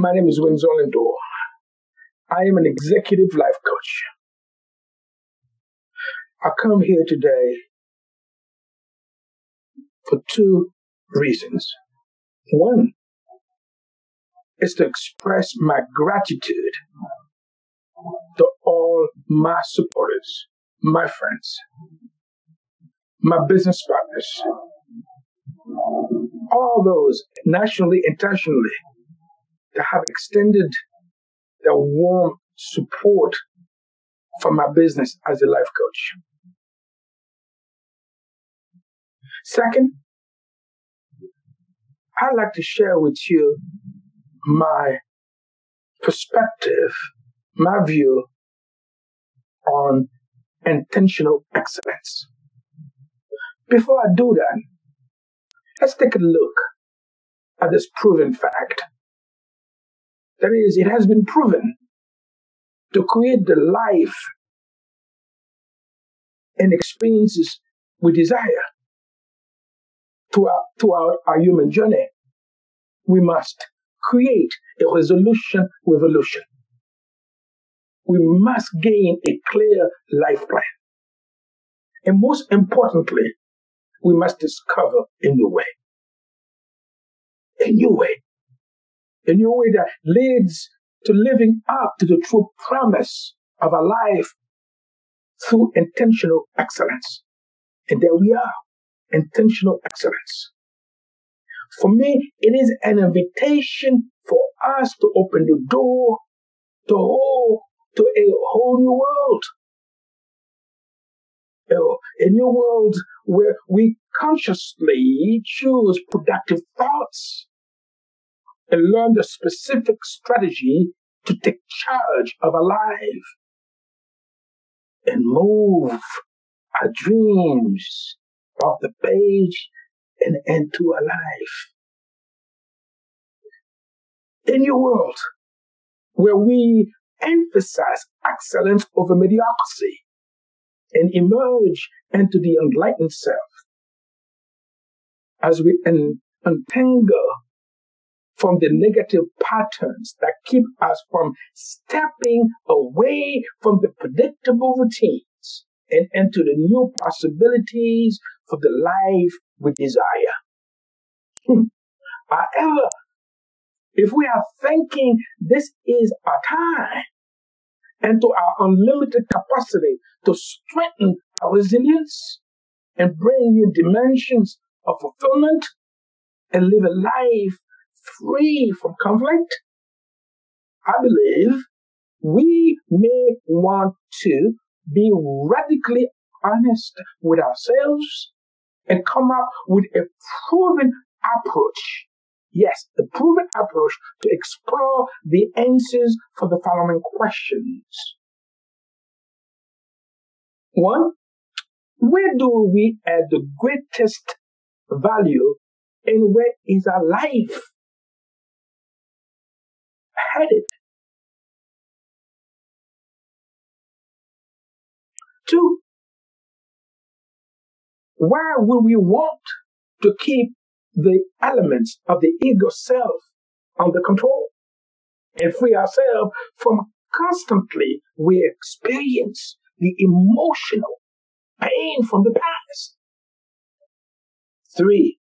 My name is Windsor Lindor. I am an executive life coach. I come here today for two reasons. One is to express my gratitude to all my supporters, my friends, my business partners, all those nationally, intentionally, that have extended their warm support for my business as a life coach. Second, I'd like to share with you my perspective, my view on intentional excellence. Before I do that, let's take a look at this proven fact. That is, it has been proven to create the life and experiences we desire throughout, throughout our human journey. We must create a resolution revolution. We must gain a clear life plan. And most importantly, we must discover a new way. A new way. A new way that leads to living up to the true promise of a life through intentional excellence. And there we are, intentional excellence. For me, it is an invitation for us to open the door to, whole, to a whole new world. A new world where we consciously choose productive thoughts and learn the specific strategy to take charge of our life and move our dreams off the page and into a life. In your world where we emphasize excellence over mediocrity and emerge into the enlightened self as we un- untangle from the negative patterns that keep us from stepping away from the predictable routines and into the new possibilities for the life we desire. Hmm. However, if we are thinking this is our time and to our unlimited capacity to strengthen our resilience and bring new dimensions of fulfillment and live a life free from conflict, I believe we may want to be radically honest with ourselves and come up with a proven approach. Yes, the proven approach to explore the answers for the following questions. One, where do we add the greatest value and where is our life headed? Two, why would we want to keep the elements of the ego self under control and free ourselves from constantly we experience the emotional pain from the past? Three,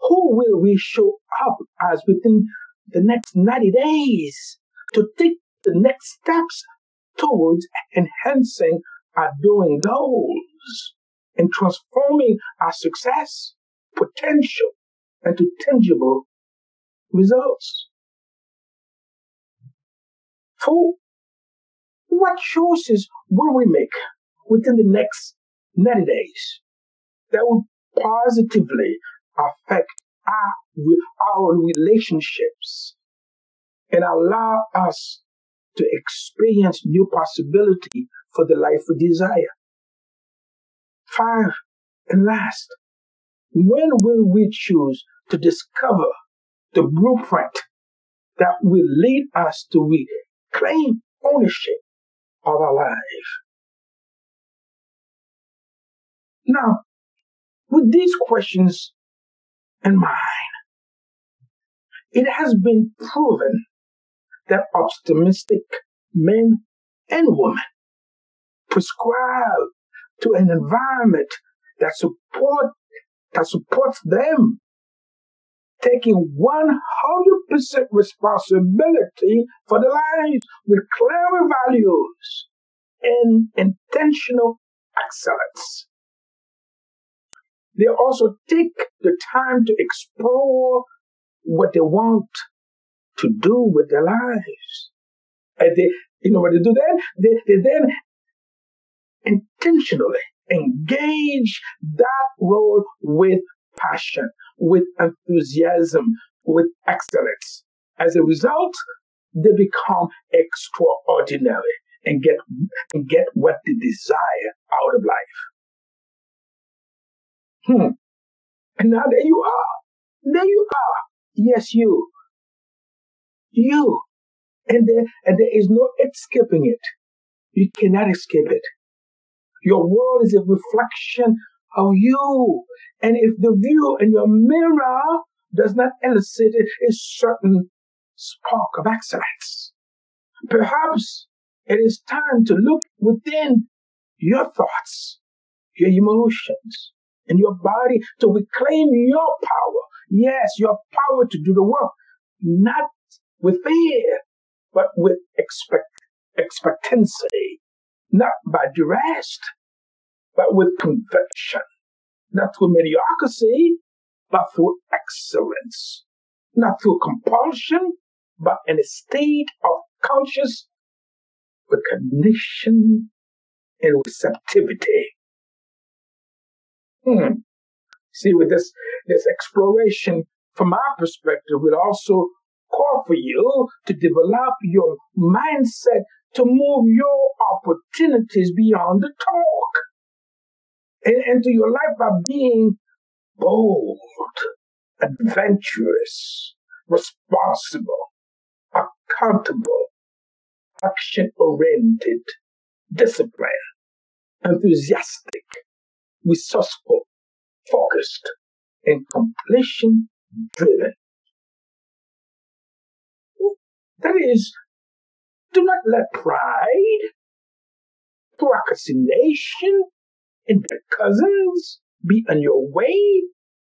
who will we show up as within the next 90 days to take the next steps towards enhancing our doing goals and transforming our success, potential, into tangible results. Four, what choices will we make within the next 90 days that will positively affect our, our relationships and allow us to experience new possibility for the life we desire. Five, and last, when will we choose to discover the blueprint that will lead us to reclaim ownership of our life? Now, with these questions in mine. It has been proven that optimistic men and women prescribe to an environment that support that supports them taking 100% responsibility for their lives with clear values and intentional excellence. They also take the time to explore what they want to do with their lives. And they, you know what they do then? They, they then intentionally engage that role with passion, with enthusiasm, with excellence. As a result, they become extraordinary and get, and get what they desire out of life. Hmm. And now there you are. There you are. Yes, you. You. And there, and there is no escaping it. You cannot escape it. Your world is a reflection of you. And if the view in your mirror does not elicit a certain spark of excellence, perhaps it is time to look within your thoughts, your emotions, and your body to reclaim your power. Yes, your power to do the work, not with fear, but with expect, expectancy, not by duress, but with conviction, not through mediocrity, but through excellence, not through compulsion, but in a state of conscious recognition and receptivity. Hmm. See, with this, this exploration from our perspective will also call for you to develop your mindset to move your opportunities beyond the talk and into your life by being bold, adventurous, responsible, accountable, action oriented, disciplined, enthusiastic, resourceful, focused, and completion driven. That is, do not let pride, procrastination, and their cousins be on your way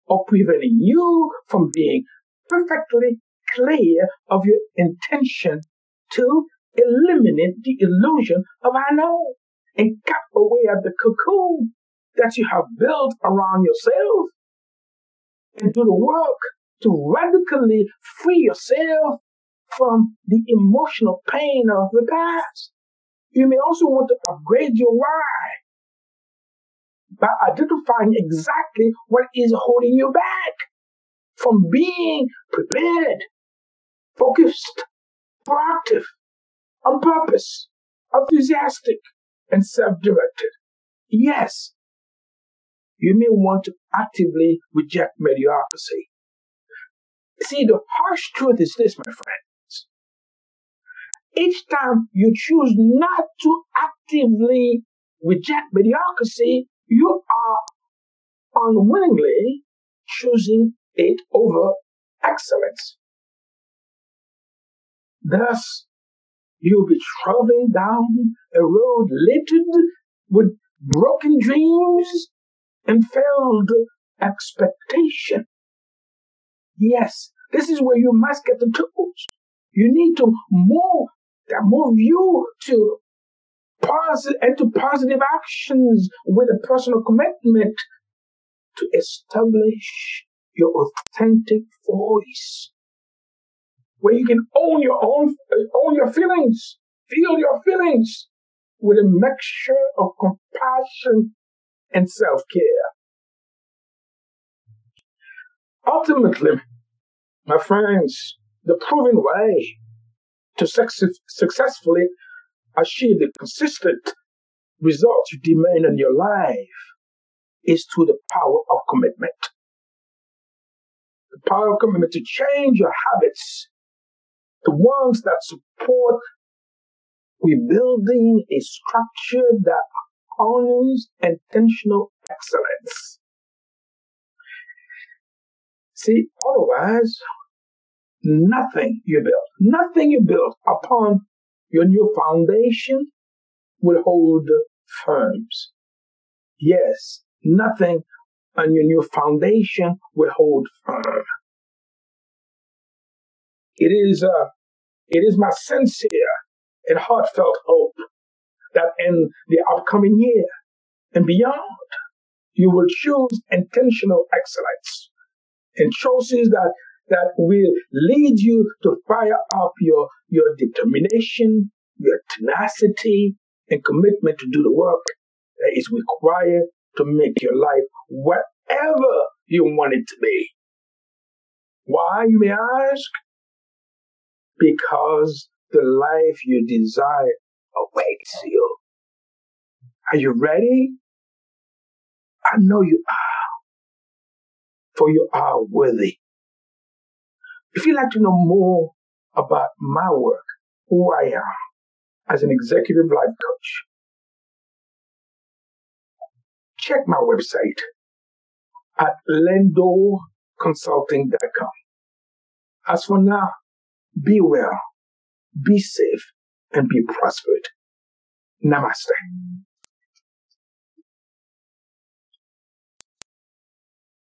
or preventing you from being perfectly clear of your intention to eliminate the illusion of I know and cut away at the cocoon that you have built around yourself and do the work to radically free yourself from the emotional pain of the past. You may also want to upgrade your why by identifying exactly what is holding you back from being prepared, focused, proactive, on purpose, enthusiastic, and self-directed. Yes, you may want to actively reject mediocrity. See, the harsh truth is this, my friends. Each time you choose not to actively reject mediocrity, you are unwillingly choosing it over excellence. Thus, you'll be traveling down a road littered with broken dreams and failed expectation. Yes, this is where you must get the tools. You need to move that move you to positive and to positive actions with a personal commitment to establish your authentic voice where you can own your own own your feelings feel your feelings with a mixture of compassion and self-care ultimately my friends the proven way to success, successfully achieve the consistent results you demand in your life is through the power of commitment. The power of commitment to change your habits, the ones that support rebuilding a structure that honors intentional excellence. See, otherwise, nothing you build, nothing you build upon your new foundation will hold firms. Yes, nothing on your new foundation will hold firm. It is, uh, it is my sincere and heartfelt hope that in the upcoming year and beyond, you will choose intentional excellence and choices that that will lead you to fire up your, your determination, your tenacity, and commitment to do the work that is required to make your life whatever you want it to be. Why, you may ask? Because the life you desire awaits you. Are you ready? I know you are, for you are worthy. If you'd like to know more about my work, who I am as an executive life coach, check my website at lendoconsulting.com. As for now, be well, be safe, and be prospered. Namaste.